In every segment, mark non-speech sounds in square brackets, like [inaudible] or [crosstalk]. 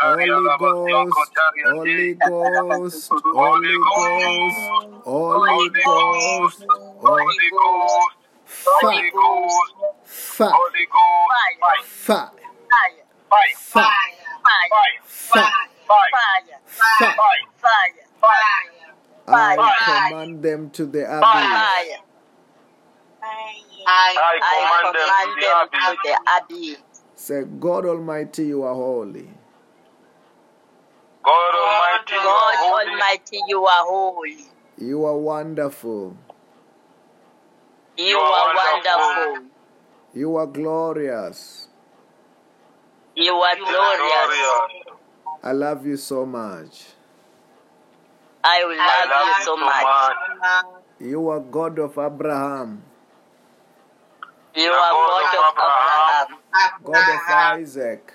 Holy Ghost, Holy Ghost, Holy Ghost, Holy Ghost, Holy Ghost, fire, fire, fire, fire, fire, fire. I command them to the abyss. I, I command them to the them to the abyss. Say, God Almighty, you are holy. God Almighty, you are God holy. Almighty, you are holy. You are wonderful. You You are are wonderful. wonderful. You are glorious. You are glorious. Glorious. I love you so much. I will I love you so much. You are God of Abraham, You are God God of of Abraham, God of Isaac,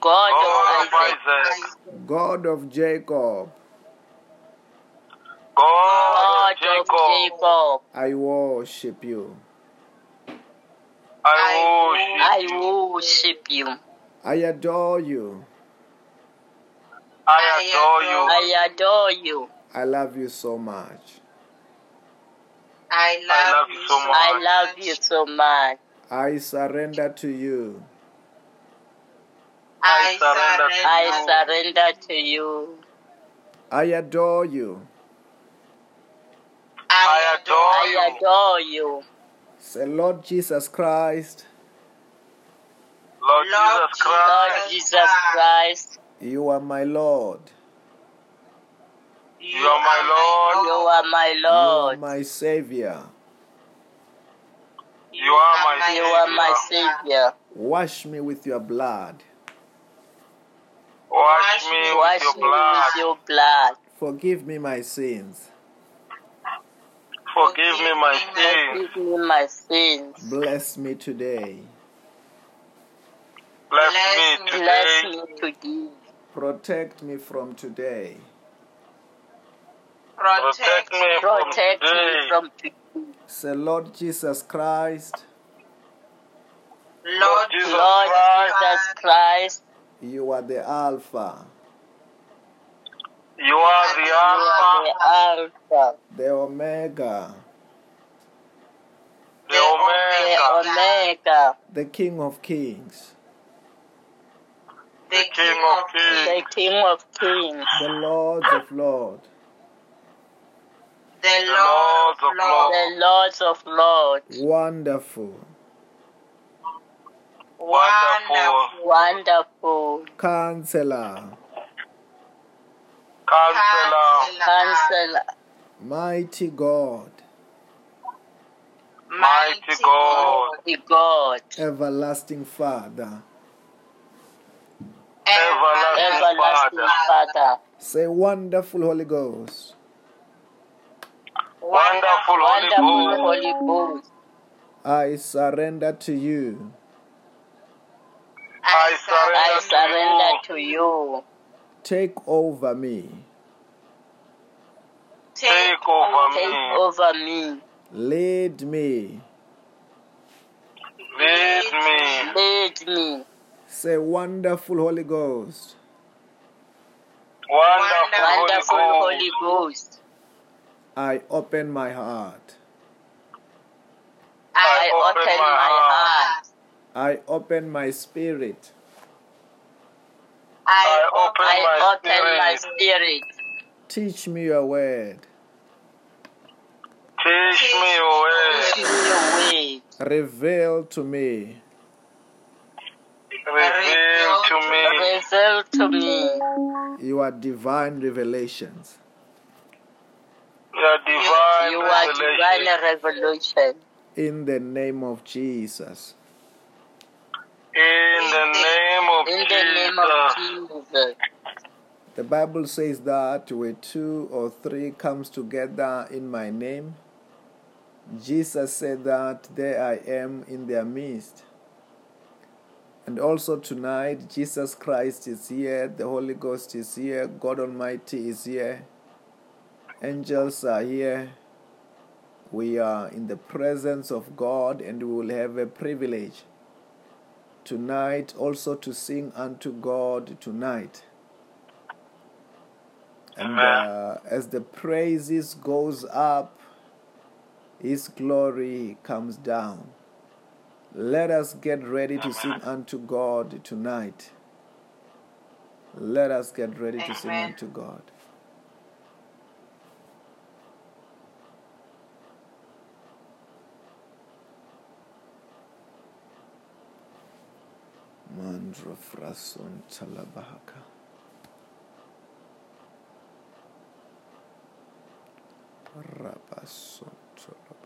God God of of Isaac, Isaac. God of Jacob. God God of of Jacob. Jacob. I worship you. I worship I worship you. I adore you. I adore you. I adore you. I love you so much. I love you so much. I love you so much. I surrender to you. I surrender to I you. surrender to you. I adore you. I adore I you. adore you. Say, Lord Jesus Christ, Lord Jesus Christ. Lord Jesus Christ, you are my Lord. You are my Lord. you are my Lord. You are Lord. my Savior. You are my Savior. You are my Savior. Savior. Wash me with your blood. Wash me with Wash your me blood. with your blood. Forgive me my sins. Forgive me my sins. Forgive me my sins. Bless me today. Bless me Bless me today. Protect me from today. Protect me from Protect me today. from today. Say, Lord Jesus Christ, Lord Jesus Lord Christ. Jesus Christ, you are the Alpha, You are the you are Alpha, the Alpha, the Omega, the the Omega, Omega, the King of Kings, the King of Kings. the King of Kings, the Lord of Lords. The Lord of Lords. the Lords of Lords. Wonderful, Wonderful. Wonderful. Counselor, Counselor, Counselor, Mighty God, Mighty God, the God, Everlasting Father. Everlasting Everlasting Father, Father, Say, Wonderful Holy Ghost. Wonderful Holy Wonderful Ghost. Holy Ghost. I surrender to you. I I surrender surrender to to you. Take over me. Take over Take me. over me. Lead me. Lead me. Lead me. Say, Wonderful Holy Ghost. Wonderful Wonderful Holy Holy Ghost. Ghost. I open my heart. I open my heart. I open my spirit. I open I my open my spirit. spirit. Teach me your word. Teach me your word. Teach me your way. Reveal to me. Reveal to me Reveal to me your divine revelations. Your divine your revelation. divine revelation. In the name of Jesus. In the name of In the name of Jesus. Jesus. The Bible says that where two or three comes together in my name, Jesus said that there I am in their midst. And also tonight, Jesus Christ is here, the Holy Ghost is here, God Almighty is here, angels are here. We are in the presence of God, and we will have a privilege tonight also to sing unto God tonight. And uh, as the praises goes up, His glory comes down. Let us get ready to sing unto God tonight. Let us get ready to sing unto God. Mandra frason talabahaka. Rabason talaba.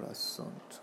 Mantala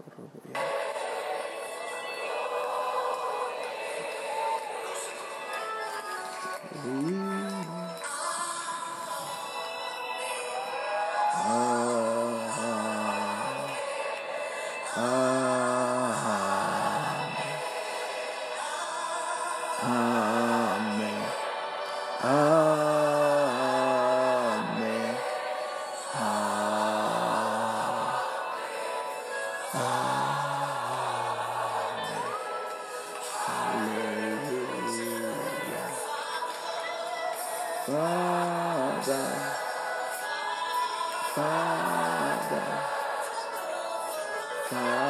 Father,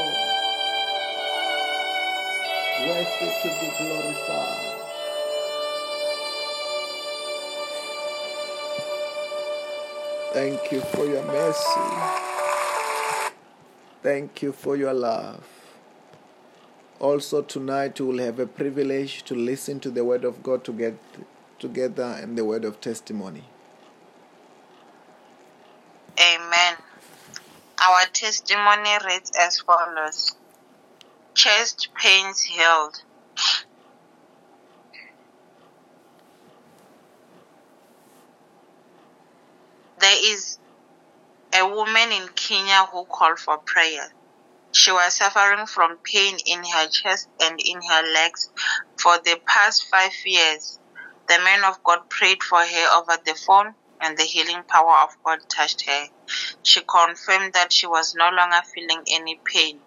adored. Worthy to be glorified. Thank you for your mercy. Thank you for your love. Also, tonight we will have a privilege to listen to the Word of God to get together and the word of testimony. Amen. Our testimony reads as follows Chest pains healed. There is a woman in Kenya who called for prayer. She was suffering from pain in her chest and in her legs for the past five years. The man of God prayed for her over the phone, and the healing power of God touched her. She confirmed that she was no longer feeling any pain.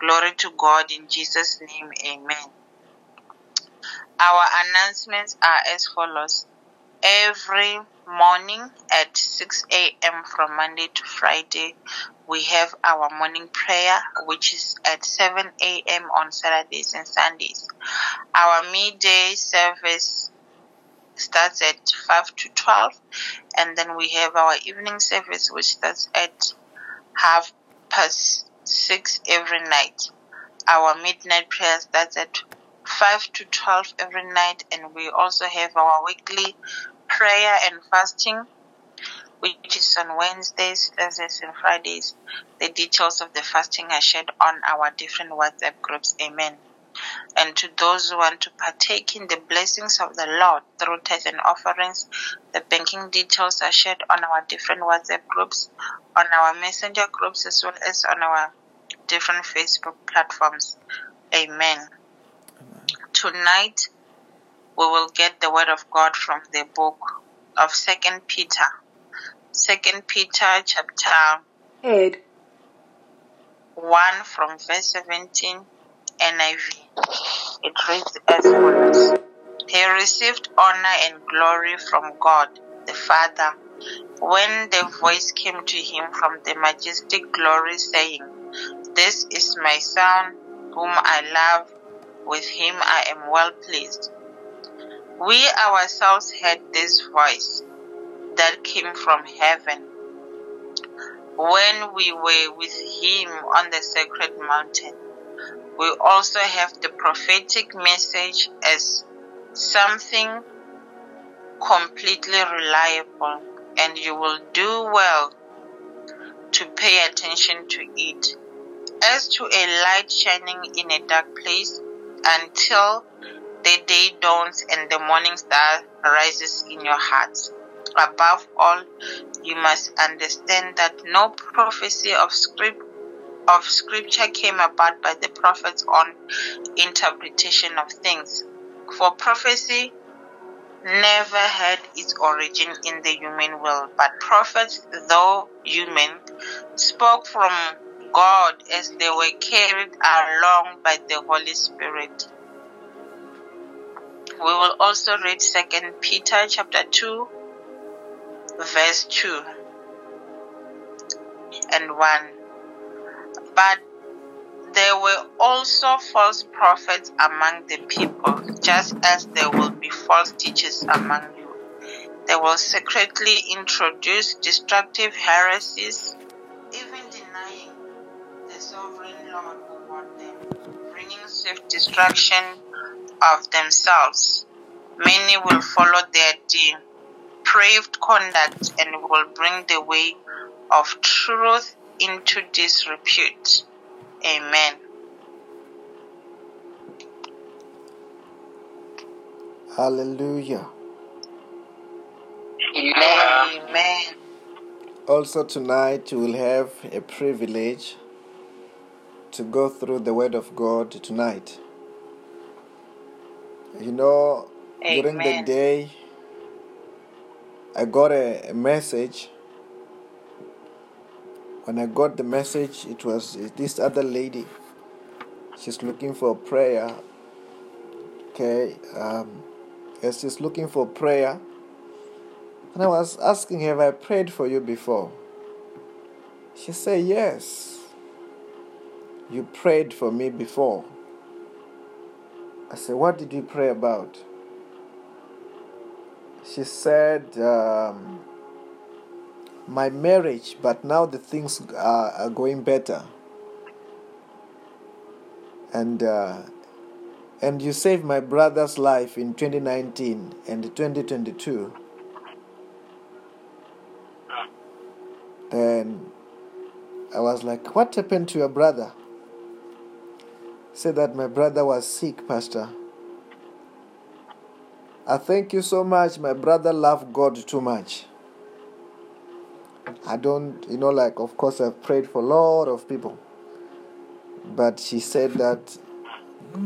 Glory to God in Jesus' name, amen. Our announcements are as follows. Every morning at 6 a.m. from Monday to Friday, we have our morning prayer, which is at 7 a.m. on Saturdays and Sundays. Our midday service starts at 5 to 12, and then we have our evening service, which starts at half past 6 every night. Our midnight prayer starts at 5 to 12 every night, and we also have our weekly prayer and fasting, which is on Wednesdays, Thursdays, and Fridays. The details of the fasting are shared on our different WhatsApp groups. Amen. And to those who want to partake in the blessings of the Lord through tithes and offerings, the banking details are shared on our different WhatsApp groups, on our messenger groups, as well as on our different Facebook platforms. Amen. Tonight, we will get the word of God from the book of Second Peter. Second Peter chapter Ed. 1 from verse 17 NIV. It reads as follows He received honor and glory from God the Father when the voice came to him from the majestic glory, saying, This is my Son, whom I love, with him I am well pleased. We ourselves heard this voice that came from heaven when we were with him on the sacred mountain. We also have the prophetic message as something completely reliable, and you will do well to pay attention to it. As to a light shining in a dark place until the day dawns and the morning star rises in your hearts. Above all, you must understand that no prophecy of script of scripture came about by the prophet's own interpretation of things. For prophecy never had its origin in the human will, but prophets, though human, spoke from God as they were carried along by the Holy Spirit. We will also read Second Peter chapter two, verse two and one. But there were also false prophets among the people, just as there will be false teachers among you. They will secretly introduce destructive heresies, even denying the sovereign Lord will want them, bringing swift destruction of themselves. Many will follow their depraved conduct and will bring the way of truth into disrepute. Amen. Hallelujah. Amen. Amen. Also, tonight you will have a privilege to go through the Word of God tonight. You know, during the day, I got a, a message. When I got the message, it was this other lady. She's looking for prayer. Okay, um, she's looking for prayer, and I was asking her, Have I prayed for you before? She said, Yes. You prayed for me before. I said, What did you pray about? She said, um, My marriage, but now the things are, are going better. And uh, and you saved my brother's life in 2019 and 2022. Then I was like, What happened to your brother? Said that my brother was sick, Pastor. I thank you so much. My brother loved God too much. I don't, you know, like, of course, I've prayed for a lot of people. But she said that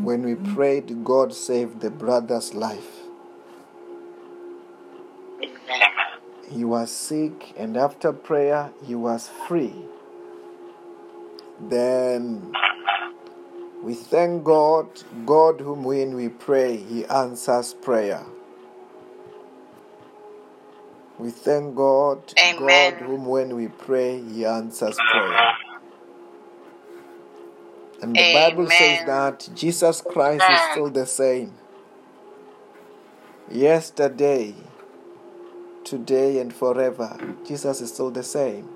when we prayed, God saved the brother's life. He was sick, and after prayer, he was free. Then we thank God, God, whom when we pray, He answers prayer. We thank God, Amen. God, whom when we pray, He answers prayer. And the Bible says that Jesus Christ is still the same. Yesterday, today, and forever. Jesus is still the same.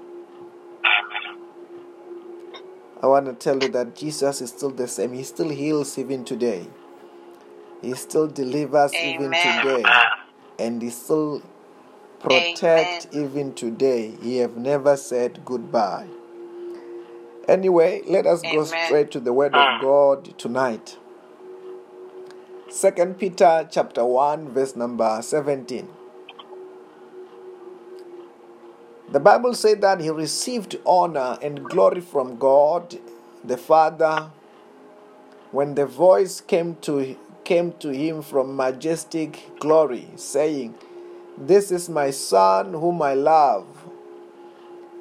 I want to tell you that Jesus is still the same. He still heals even today. He still delivers even today. And he still protect even today. He have never said goodbye. Anyway, let us go straight to the word of ah. God tonight. Second Peter chapter 1 verse number 17. The Bible said that he received honor and glory from God the Father when the voice came to came to him from majestic glory saying, This is my son whom I love,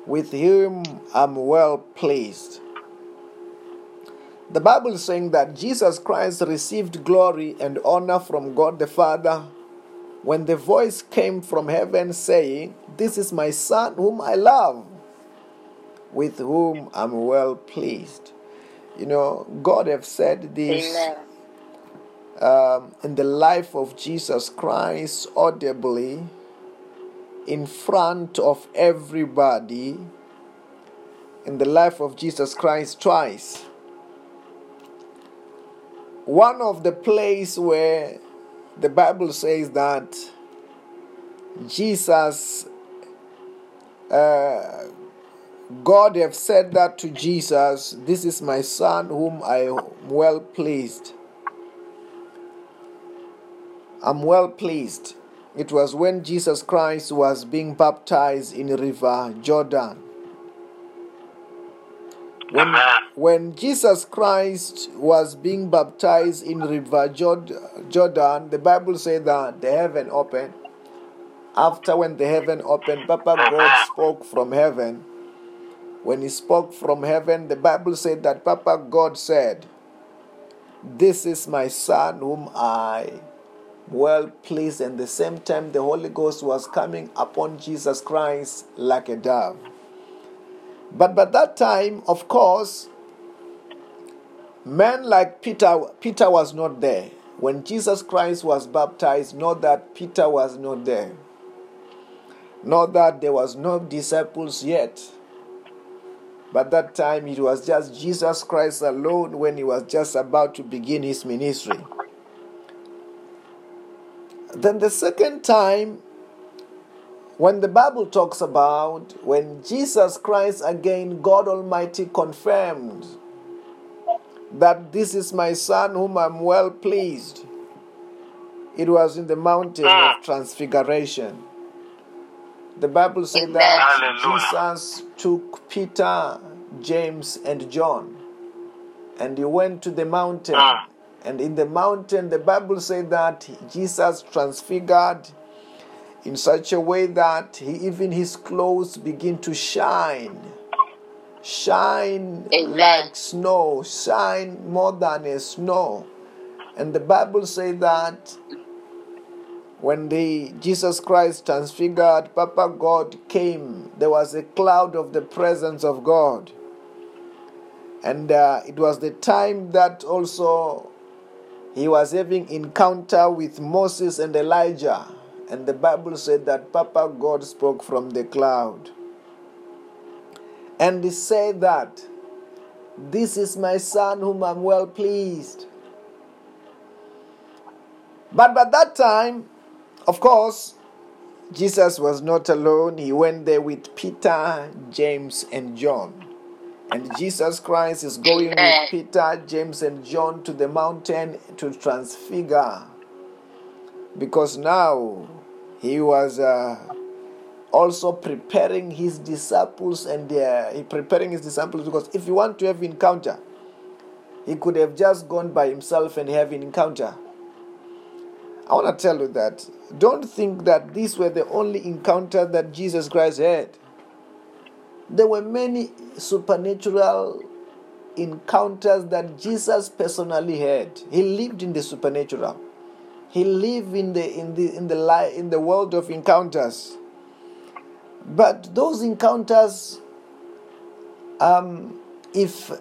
with whom I'm well pleased. The Bible is saying that Jesus Christ received glory and honor from God the Father when the voice came from heaven saying, This is my Son whom I love, with whom I'm well pleased. You know, God have said this Amen. Um, in the life of Jesus Christ audibly in front of everybody in the life of Jesus Christ twice. One of the place where the Bible says that Jesus, uh, God have said that to Jesus, this is my son whom I am well pleased. I'm well pleased. It was when Jesus Christ was being baptized in river Jordan. When, when Jesus Christ was being baptized in river Jordan, the Bible said that the heaven opened. After when the heaven opened, Papa God spoke from heaven. When he spoke from heaven, the Bible said that Papa God said, This is my son whom I well pleased. And the same time, the Holy Ghost was coming upon Jesus Christ like a dove. But by that time, of course, men like Peter, Peter was not there. When Jesus Christ was baptized, not that Peter was not there. Not that there was no disciples yet. But that time it was just Jesus Christ alone when he was just about to begin his ministry. Then the second time, when the Bible talks about when Jesus Christ again, God Almighty confirmed that this is my son whom I'm well pleased. It was in the mountain of ah. transfiguration. The Bible said that Jesus took Peter, James, and John and he went to the mountain. Ah. And in the mountain, the Bible said that Jesus transfigured in such a way that he, even his clothes begin to shine. Shine Amen. like snow, shine more than a snow. And the Bible says that when the Jesus Christ transfigured, Papa God came. There was a cloud of the presence of God. And uh, it was the time that also he was having encounter with Moses and Elijah. And the Bible said that Papa God spoke from the cloud. And he said that this is my son whom I'm well pleased. But by that time, of course, Jesus was not alone. He went there with Peter, James, and John. And Jesus Christ is going with Peter, James, and John to the mountain to transfigure. Because now he was uh, also preparing his disciples and he preparing his disciples because if you want to have encounter, he could have just gone by himself and have an encounter. I want to tell you that don't think that these were the only encounter that Jesus Christ had. There were many supernatural encounters that Jesus personally had. He lived in the supernatural. He lived in the in the in the in the world of encounters. But those encounters, um, if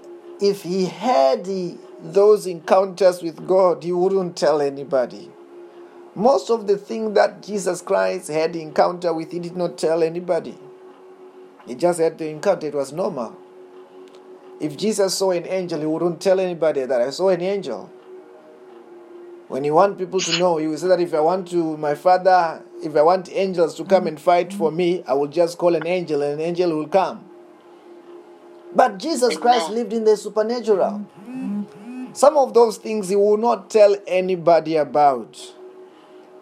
if he had the, those encounters with God, he wouldn't tell anybody. Most of the things that Jesus Christ had encounter with, he did not tell anybody. He just had the encounter. It was normal. If Jesus saw an angel, he wouldn't tell anybody that I saw an angel. When he want people to know, he will say that if I want to, my father, if I want angels to come and fight for me, I will just call an angel and an angel will come. But Jesus Christ lived in the supernatural. Some of those things he will not tell anybody about.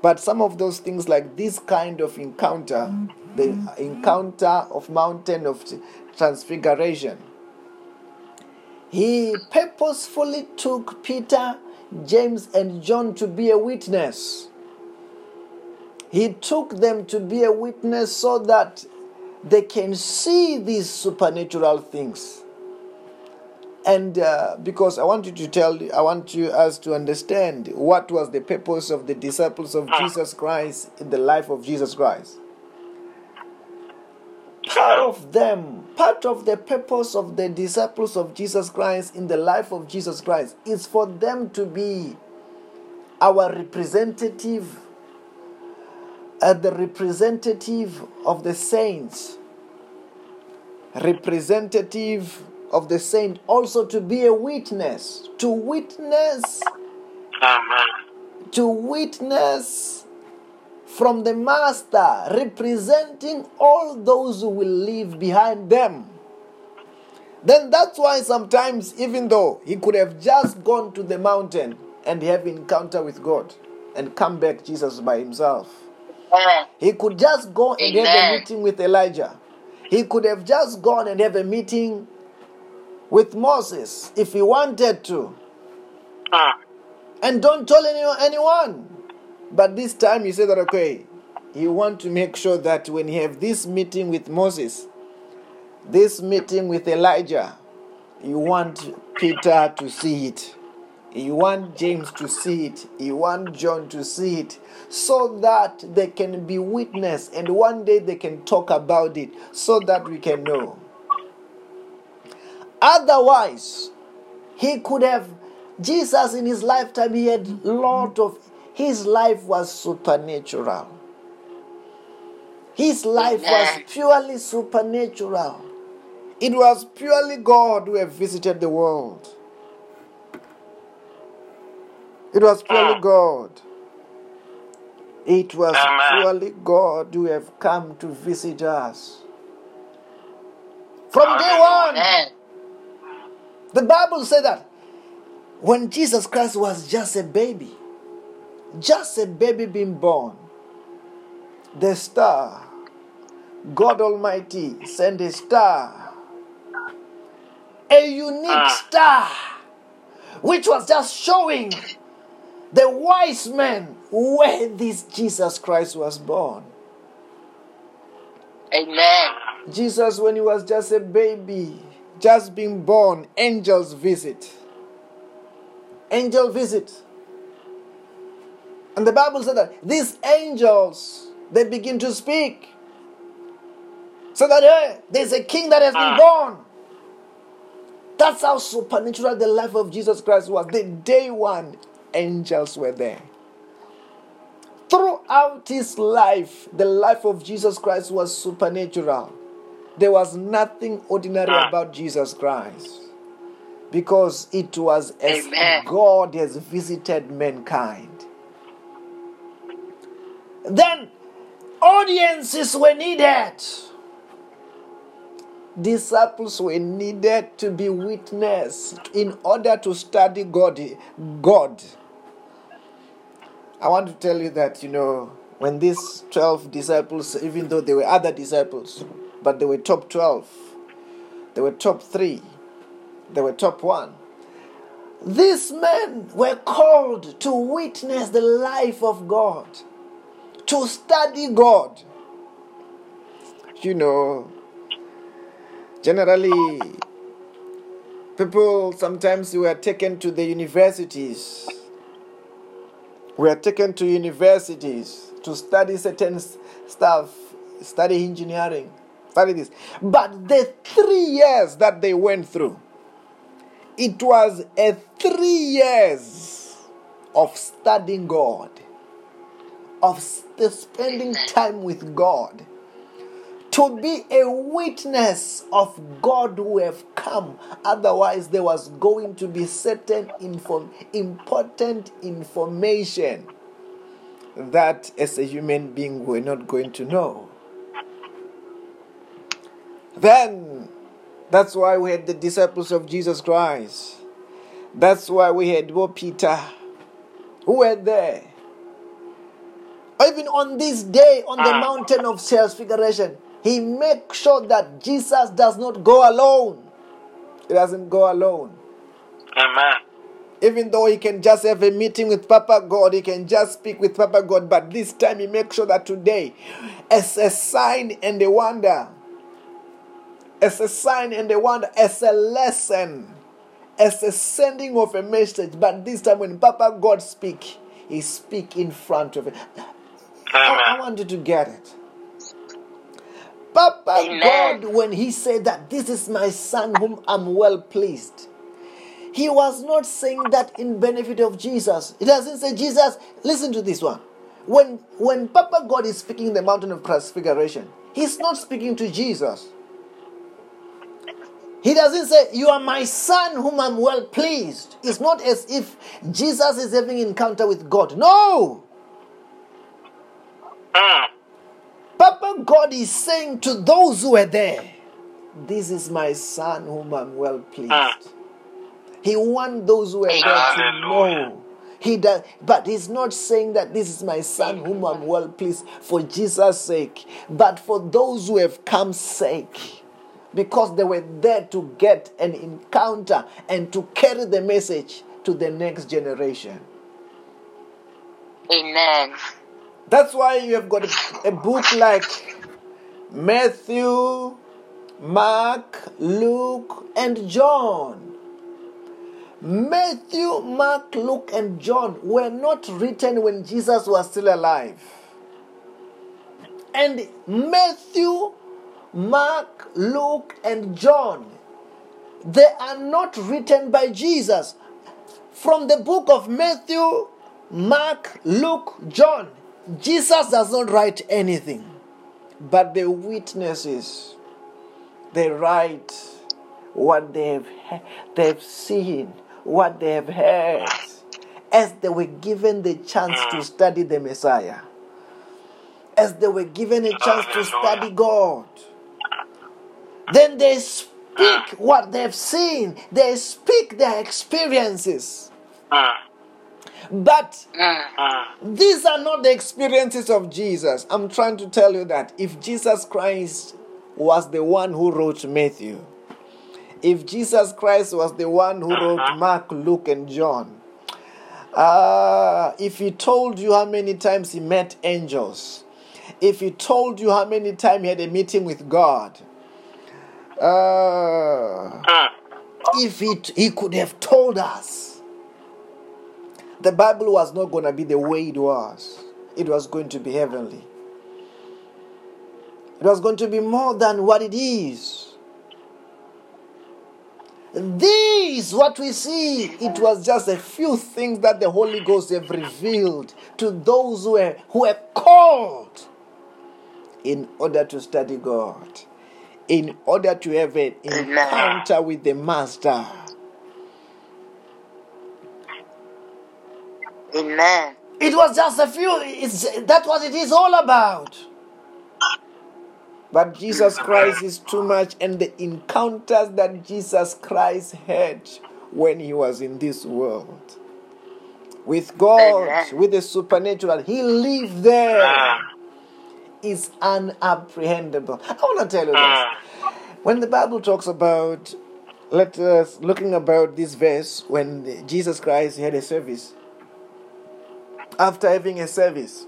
But some of those things, like this kind of encounter, the encounter of mountain of transfiguration, he purposefully took Peter, James, and John to be a witness. He took them to be a witness so that they can see these supernatural things. And uh, because I want you to tell, I want you us to understand what was the purpose of the disciples of Jesus Christ in the life of Jesus Christ. Part of them, part of the purpose of the disciples of Jesus Christ in the life of Jesus Christ is for them to be our representative, uh, the representative of the saints, representative of the saint, also to be a witness, to witness, Amen. to witness from the master, representing all those who will leave behind them. Then that's why sometimes, even though he could have just gone to the mountain and have encounter with God and come back Jesus by himself. He could just go and have a meeting with Elijah. He could have just gone and have a meeting with Moses if he wanted to. Ah. And don't tell anyone. But this time he said that okay, you want to make sure that when you have this meeting with Moses, this meeting with Elijah, you want Peter to see it. You want James to see it. You want John to see it. So that they can be witness and one day they can talk about it so that we can know. Otherwise, he could have Jesus in his lifetime he had lot of his life was supernatural. His life was purely supernatural. It was purely God who have visited the world. It was purely Mm. God. It was purely God who have come to visit us. From day one, the Bible said that when Jesus Christ was just a baby, just a baby being born, the star, God Almighty sent a star, a unique Ah. star, which was just showing the wise men where this Jesus Christ was born. Amen. Jesus, when he was just a baby, just being born, angels visit. Angel visit. And the Bible said that these angels, they begin to speak. So that hey, there's a king that has been Ah. born. That's how supernatural the life of Jesus Christ was. The day one, angels were there. Throughout his life, the life of Jesus Christ was supernatural. There was nothing ordinary Ah. about Jesus Christ because it was as Amen. God has visited mankind. Then audiences were needed. Disciples were needed to be witness in order to study God. God. I want to tell you that, you know, when these 12 disciples, even though there were other disciples, but they were top 12, they were top 3, they were top 1. These men were called to witness the life of God, to study God. You know, generally, people sometimes were taken to the universities we are taken to universities to study certain stuff, study engineering, study this. But the three years that they went through, it was a three years of studying God, of spending time with God, to be a witness of God who have come. Otherwise, there was going to be certain inform- important information that as a human being we're not going to know. Then that's why we had the disciples of Jesus Christ. That's why we had Peter who were there. Even on this day on the Ah. mountain of transfiguration, he makes sure that Jesus does not go alone. He doesn't go alone. Amen. Even though he can just have a meeting with Papa God, he can just speak with Papa God, but this time he makes sure that today, as a sign and a wonder, as a sign and a wonder, as a lesson, as a sending of a message, but this time when Papa God speak, he speak in front of it. I, I Amen. want you to get it. Papa Amen. God, when he said that this is my son whom I'm well pleased, he was not saying that in benefit of Jesus. He doesn't say Jesus. Listen to this one. When when Papa God is speaking in the mountain of transfiguration, he's not speaking to Jesus. He doesn't say, You are my son whom I'm well pleased. It's not as if Jesus is having encounter with God. No. Mm. Papa God is saying to those who are there, This is my son whom I'm well pleased. Ah. He wants those who are there to Hallelujah. know. He does, but he's not saying that this is my son whom I'm well pleased for Jesus' sake, but for those who have come sake. Because they were there to get an encounter and to carry the message to the next generation. Amen. That's why you have got a, a book like Matthew, Mark, Luke, and John. Matthew, Mark, Luke, and John were not written when Jesus was still alive. And Matthew, Mark, Luke, and John, they are not written by Jesus. From the book of Matthew, Mark, Luke, John, Jesus does not write anything, but the witnesses they write what they've they've seen, what they have heard, as they were given the chance to mm. study the Messiah, as they were given a chance to study God. Then they speak what they've seen, they speak their experiences. Mm. But these are not the experiences of Jesus. I'm trying to tell you that if Jesus Christ was the one who wrote Matthew, if Jesus Christ was the one who wrote Mark, Luke, and John, uh, if he told you how many times he met angels, if he told you how many times he had a meeting with God, uh, if he, he could have told us, the Bible was not going to be the way it was, it was going to be heavenly. It was going to be more than what it is. These, what we see, it was just a few things that the Holy Ghost have revealed to those who were, who were called in order to study God, in order to have an encounter with the Master. Amen. It was just a few, it's, that's what it is all about. But Jesus Christ is too much, and the encounters that Jesus Christ had when he was in this world with God, Amen. with the supernatural, he lived there. Is unapprehendable. I want to tell you this. When the Bible talks about, let us looking about this verse when Jesus Christ had a service. After having a service,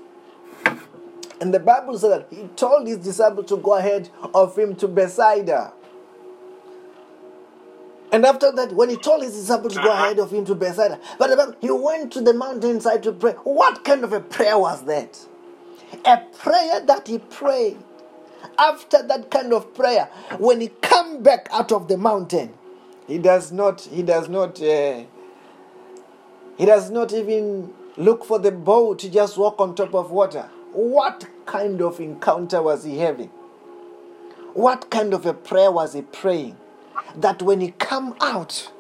and the Bible said that he told his disciples to go ahead of him to Bethsaida. And after that, when he told his disciples to go ahead of him to Bethsaida, but Bible, he went to the mountainside to pray. What kind of a prayer was that? A prayer that he prayed. After that kind of prayer, when he come back out of the mountain, he does not. He does not. Uh, he does not even look for the boat to just walk on top of water. What kind of encounter was he having? What kind of a prayer was he praying? That when he come out,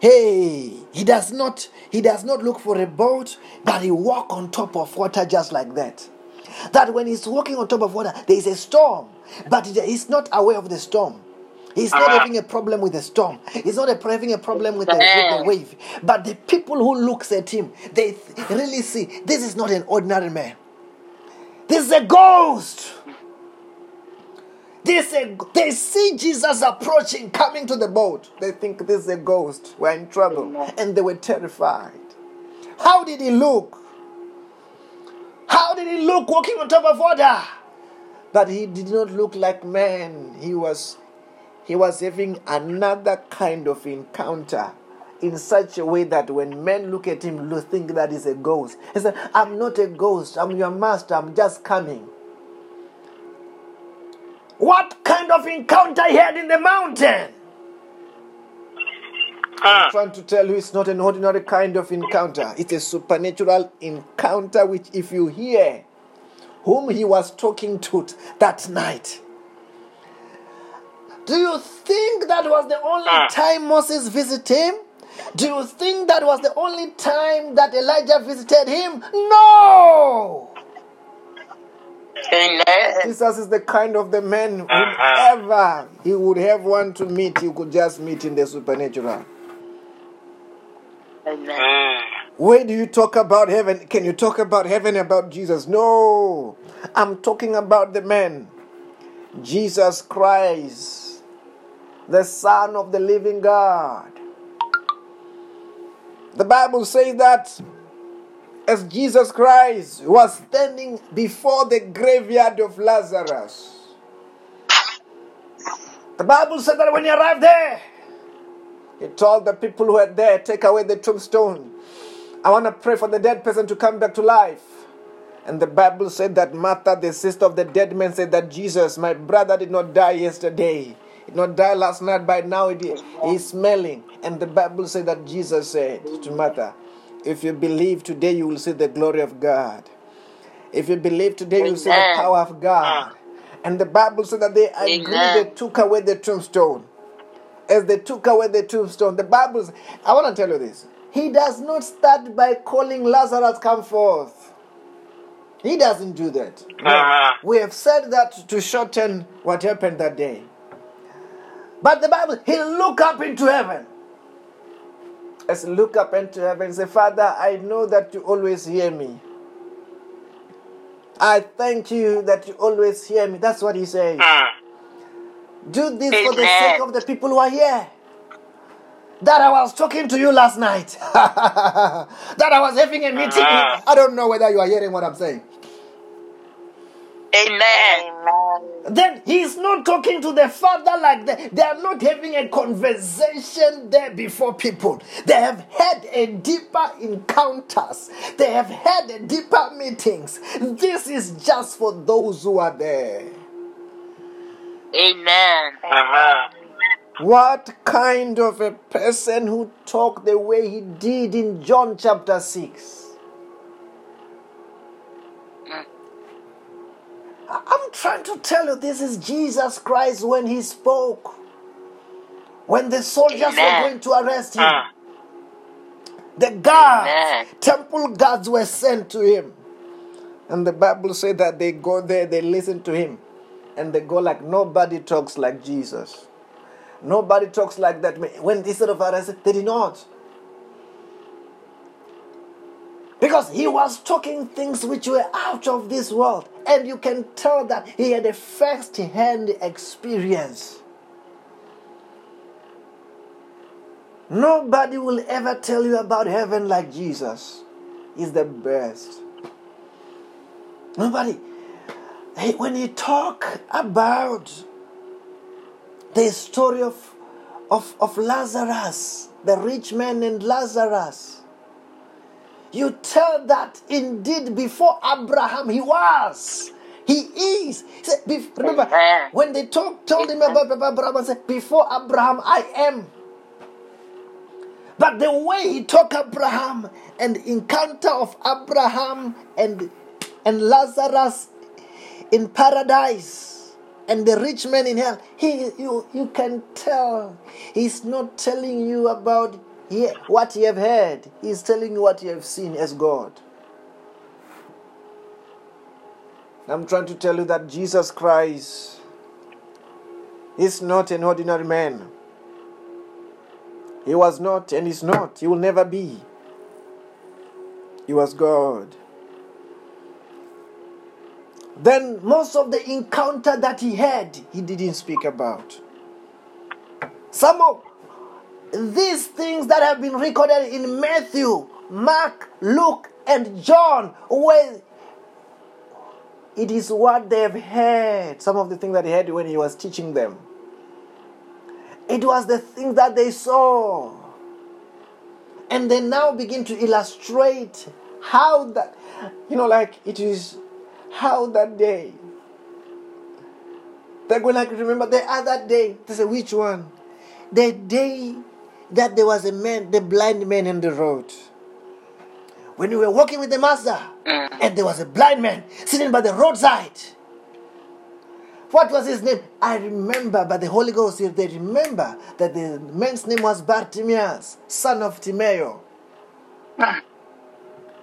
hey, he does not he does not look for a boat, but he walk on top of water just like that. That when he's walking on top of water, there is a storm, but he's not aware of the storm. He's not having a problem with the storm. He's not having a problem with the, with the wave. But the people who looks at him, they th- really see this is not an ordinary man. This is a ghost. This a, they see Jesus approaching, coming to the boat. They think this is a ghost. We're in trouble. And they were terrified. How did he look? How did he look walking on top of water? But he did not look like man. He was he was having another kind of encounter in such a way that when men look at him, they think that he's a ghost. He said, I'm not a ghost, I'm your master, I'm just coming. What kind of encounter he had in the mountain? Ah. I'm trying to tell you it's not an ordinary kind of encounter. It's a supernatural encounter which, if you hear whom he was talking to that night, do you think that was the only ah. time Moses visited him? Do you think that was the only time that Elijah visited him? No! Amen. Jesus is the kind of the man uh-huh. whoever he would have one to meet, he could just meet in the supernatural. Amen. Mm. Where do you talk about heaven? Can you talk about heaven about Jesus? No. I'm talking about the man, Jesus Christ, the Son of the living God. The Bible says that as Jesus Christ was standing before the graveyard of Lazarus, the Bible said that when he arrived there, he told the people who were there, Take away the tombstone. I want to pray for the dead person to come back to life. And the Bible said that Martha, the sister of the dead man, said that Jesus, my brother, did not die yesterday. He not die last night, but now he is smelling. And the Bible said that Jesus said to Martha, If you believe today, you will see the glory of God. If you believe today, you will see the power of God. And the Bible said that they agreed, they took away the tombstone. As they took away the tombstone, the Bible, says- I want to tell you this. He does not start by calling Lazarus come forth. He doesn't do that. No. Amen. We have said that to shorten what happened that day. But the Bible, he look up into heaven. Let's look up into heaven and say, Father, I know that you always hear me. I thank you that you always hear me. That's what he says. Mm. Do this for the sake of the people who are here. That I was talking to you last night. [laughs] that I was having a meeting. Ah. I don't know whether you are hearing what I'm saying. Amen. Then he's not talking to the father like that. They are not having a conversation there before people. They have had a deeper encounters. They have had a deeper meetings. This is just for those who are there. Amen. Amen. What kind of a person who talked the way he did in John chapter 6? I'm trying to tell you, this is Jesus Christ when he spoke. When the soldiers were going to arrest him, Mm. the guards, Amen. temple guards were sent to him. And the Bible said that they go there, they listen to him, and they go like nobody talks like Jesus. Nobody talks like that. When instead of arrested, they did not. Because he was talking things which were out of this world. And you can tell that he had a first hand experience. Nobody will ever tell you about heaven like Jesus. He's the best. Nobody. When you talk about the story of, of, of Lazarus, the rich man and Lazarus, you tell that indeed before Abraham he was. He is. He said, bef- remember, when they talk, told him about Abraham, said, Before Abraham, I am. But the way he took Abraham and encounter of Abraham and, and Lazarus in paradise and the rich man in hell, he, you, you can tell he's not telling you about he, what you have heard, He is telling you what you have seen as God. I'm trying to tell you that Jesus Christ is not an ordinary man. He was not and is not. He will never be. He was God. Then most of the encounter that he had, he didn't speak about. Some of these things that have been recorded in Matthew, Mark, Luke, and John, where it is what they have heard. Some of the things that he heard when he was teaching them. It was the things that they saw. And they now begin to illustrate how that, you know, like it is how that day. They're going like, remember the other day. They say, which one? The day that there was a man, the blind man in the road. When we were walking with the master, mm. and there was a blind man sitting by the roadside. What was his name? I remember, but the Holy Ghost, if they remember that the man's name was Bartimaeus, son of Timeo. Ah.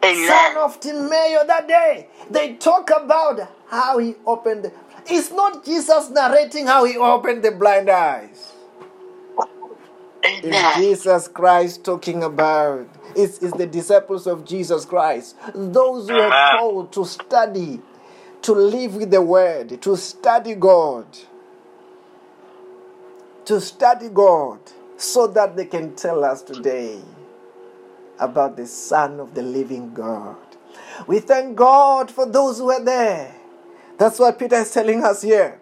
Son of Timeo that day. They talk about how he opened. The, it's not Jesus narrating how he opened the blind eyes. It's Amen. Jesus Christ talking about. It's, it's the disciples of Jesus Christ. Those who are called to study, to live with the Word, to study God. To study God so that they can tell us today about the Son of the living God. We thank God for those who are there. That's what Peter is telling us here.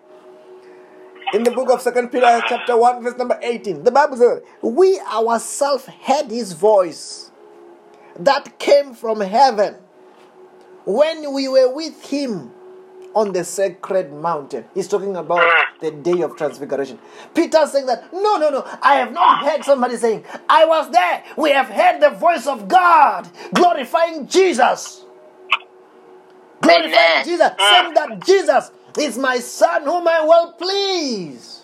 In the book of Second Peter, chapter 1, verse number 18, the Bible says, We ourselves heard his voice that came from heaven when we were with him on the sacred mountain. He's talking about the day of transfiguration. Peter saying that, no, no, no, I have not heard somebody saying, I was there. We have heard the voice of God glorifying Jesus. Glorifying Jesus, saying that Jesus is my son whom I will please.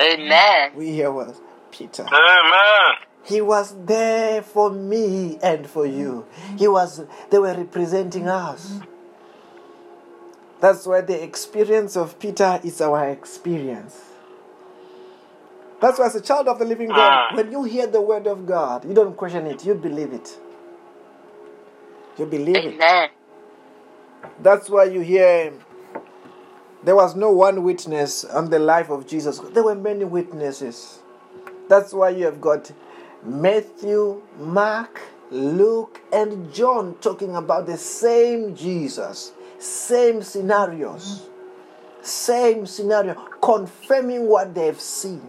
Amen. We hear was Peter. Amen. He was there for me and for you. He was they were representing us. That's why the experience of Peter is our experience. That's why as a child of the living God, Ah. when you hear the word of God, you don't question it, you believe it. You believe it. Amen. That's why you hear there was no one witness on the life of Jesus. There were many witnesses. That's why you have got Matthew, Mark, Luke, and John talking about the same Jesus, same scenarios, same scenario, confirming what they've seen.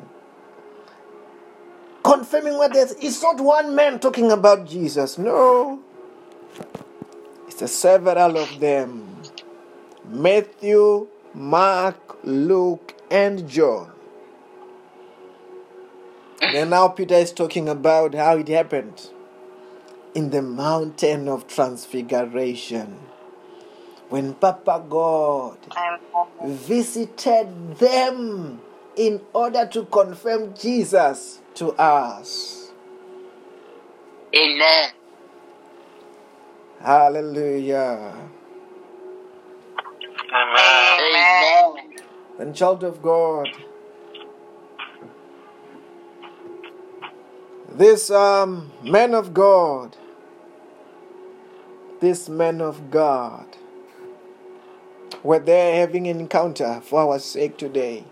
Confirming what they've It's not one man talking about Jesus. No. It's several of them. Matthew, Mark, Luke, and John. And now Peter is talking about how it happened in the mountain of transfiguration. When Papa God visited them in order to confirm Jesus to us. Amen. Hallelujah. Amen. And child of God, this um, man of God, this man of God, were there having an encounter for our sake today,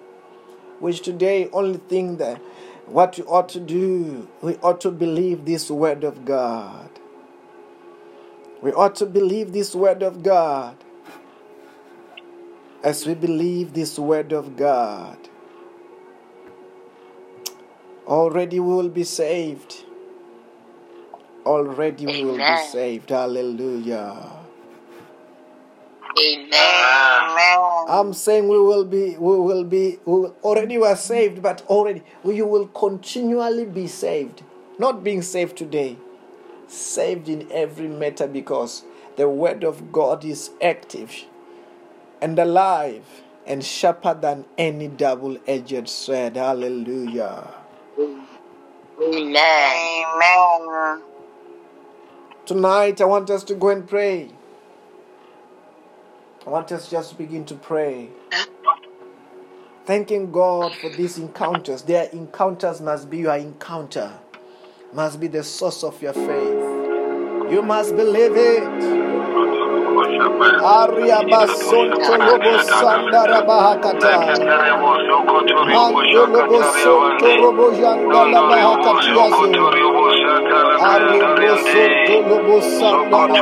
which today only thing that what we ought to do, we ought to believe this word of God. We ought to believe this word of God as we believe this word of God, already we will be saved. Already we will be saved. Hallelujah. Amen. I'm saying we will be, we will be, we will, already we are saved, but already we will continually be saved. Not being saved today, saved in every matter because the word of God is active and alive and sharper than any double edged sword. Hallelujah. Amen. Tonight, I want us to go and pray. I want us just to begin to pray. Thanking God for these encounters. Their encounters must be your encounter, must be the source of your faith. You must believe it. Aria basonto lobo sandara bahakata. Mando lobo sonto robo jandala bahakatiazo. Ari bosonto lobo sandara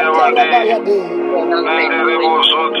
Arandia sonto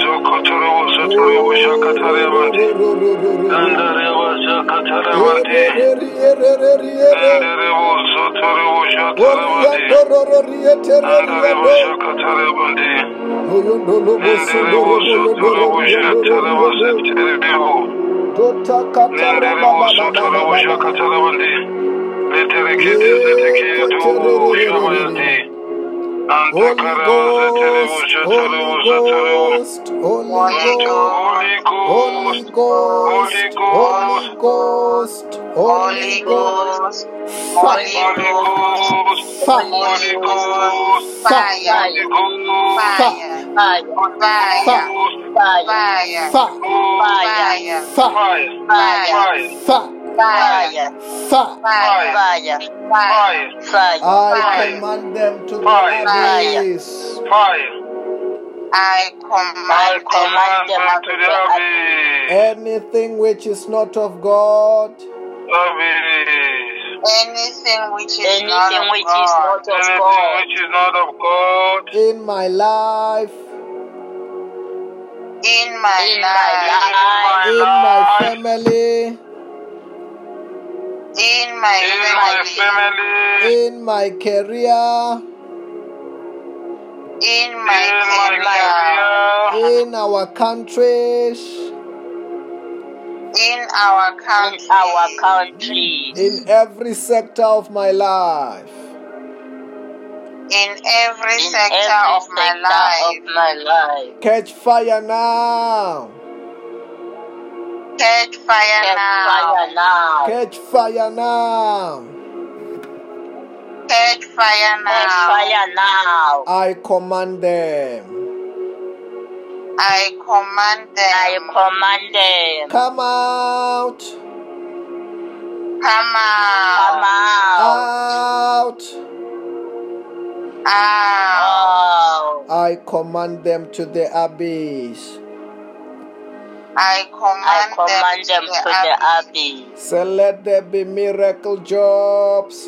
Toyobusha Katarevanti, Dandarevasha Katarevanti, Dandarevusha Torevusha Taravanti, Dandarevusha Katarevanti, Dandarevusha Torevusha Taravasa Terebehu, Dandarevusha Torevusha Katarevanti, Leterekete Zetekiye Tobu Şamayanti, bobo Ghost, bobo. Iande sakia toso robo soto robo. Andiara baba baba yete lobo shandara baba baba. Iandara baba baba yende lobi yandoro lobi yande yande. Ianda la masondo lobo shandara baba baba yande. Andia safrado soto robo shandara baba baba. Ara baba baba yande lobo sondo robo. Mende lobo shandara baba baba. Randia soto robo yandara baba baba. Mando robo sondo robo. Holy Ghost, Holy Ghost, Holy Ghost, Holy Ghost, Holy Ghost, Holy fire, Ghost, fire, Holy Ghost, fire, fire, fire, fire, fire, fire, fire, fire, fire, fire, fire, fire. fire, fire. I command them to the Fire. abyss. Fire. I command I Command them them to the abyss. Anything which is not of God, Abyss. anything which is not Anything of which is God. not of Anything God which is not of God. In my life, in my in my life, life, in my family, in my in my family, family, in my career, in in my my career, career, in our countries, in our in our country, in every sector of my life. in every in sector every of my sector life. of my life. Catch fire now! Catch fire Catch now. fire now. Catch fire now! Catch fire Catch now. fire now. I command them. I command them. I command them. Come out! Come Come out. out. Out! Out. Oh. I command them to the abyss. I I command, command them to the abyss. abyss. Say, let there be miracle jobs.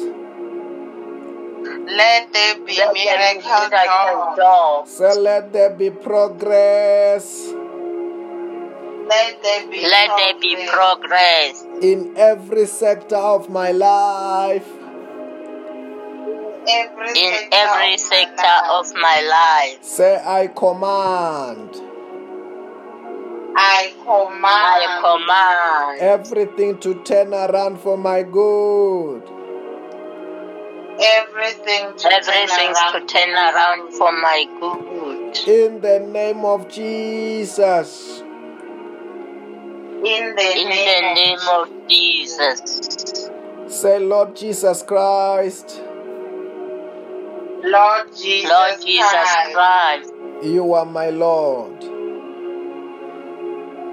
Let there be Let there be miracle miracle jobs. jobs. Say, let there be progress Let there be Let there be progress. progress in every sector of my life. Every in sector every of sector of my life. Say, I command I command. I command everything to turn around for my good. everything to everything turn to around. turn around for my good. In the name of Jesus. in the In name, the name of Jesus. Say, Lord Jesus Christ, Lord Jesus, Lord Jesus Christ, Christ, you are my Lord.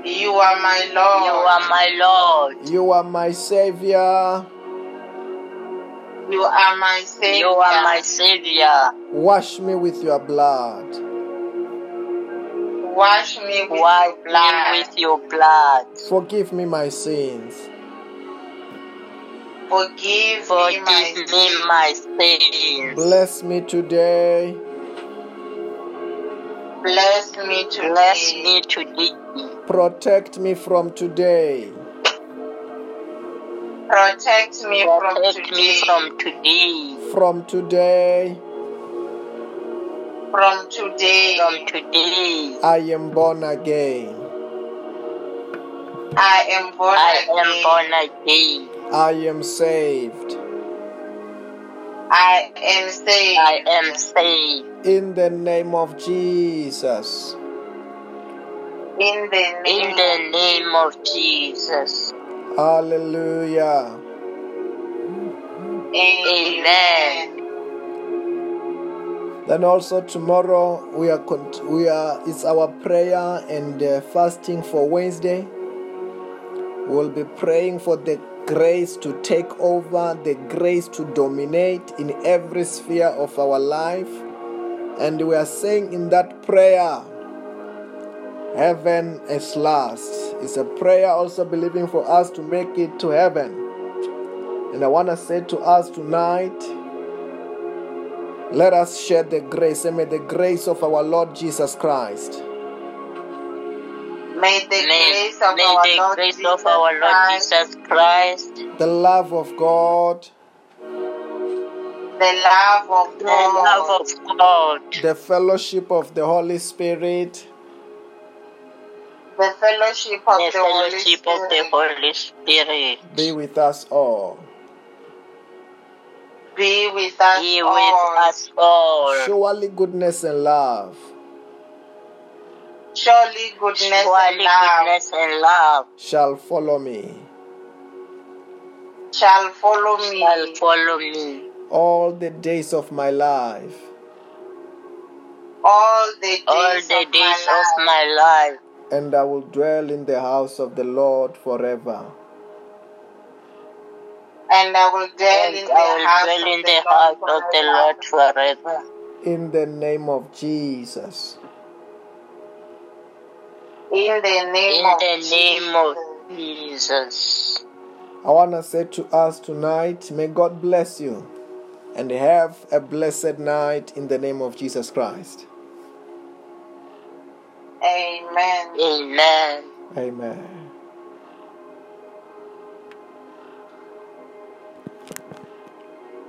You are my Lord. you are my Lord. You are my Savior. You are my Savior. You are my Savior. Wash me with your blood. Wash me with Wash your blood. with your blood. Forgive me my sins. Forgive, me my me sins. my sins. Bless me today. Bless me today. Bless me today. Protect me from today. Protect me from Protect today. me from today. From today, From today. From today. I am born again. I am born I again. am born again. I am saved. I am saved. I am saved. In the name of Jesus. in the name, In the name of Jesus. Hallelujah. Amen. Then also tomorrow we are cont- we are it's our prayer and uh, fasting for Wednesday. We'll be praying for the grace to take over, the grace to dominate in every sphere of our life. And we are saying in that prayer, heaven is last. It's a prayer also believing for us to make it to heaven. And I want to say to us tonight, Let us share the grace and may the grace of our Lord Jesus Christ, May the May, grace of may our the Lord grace of our Lord Jesus Christ, the love of God, the love of the God, love of God, the fellowship of the Holy Spirit. The fellowship of the the Holy fellowship of the Spirit. Holy Spirit. Be with us all. be with us be all. with us all. Surely goodness and love. Surely goodness and Surely love. goodness and love shall follow me. Shall follow me. shall follow me all the days of my life, all the days, all the of, days my of life, my life, and I will dwell in the house of the Lord forever. and I will dwell and in the I will house dwell of in the the Lord house of the forever. Lord forever. In the name of Jesus. In the name In of the name of Jesus. Jesus. I want to say to us tonight, may God bless you and have a blessed night in the name of Jesus Christ. Amen. Amen. Amen.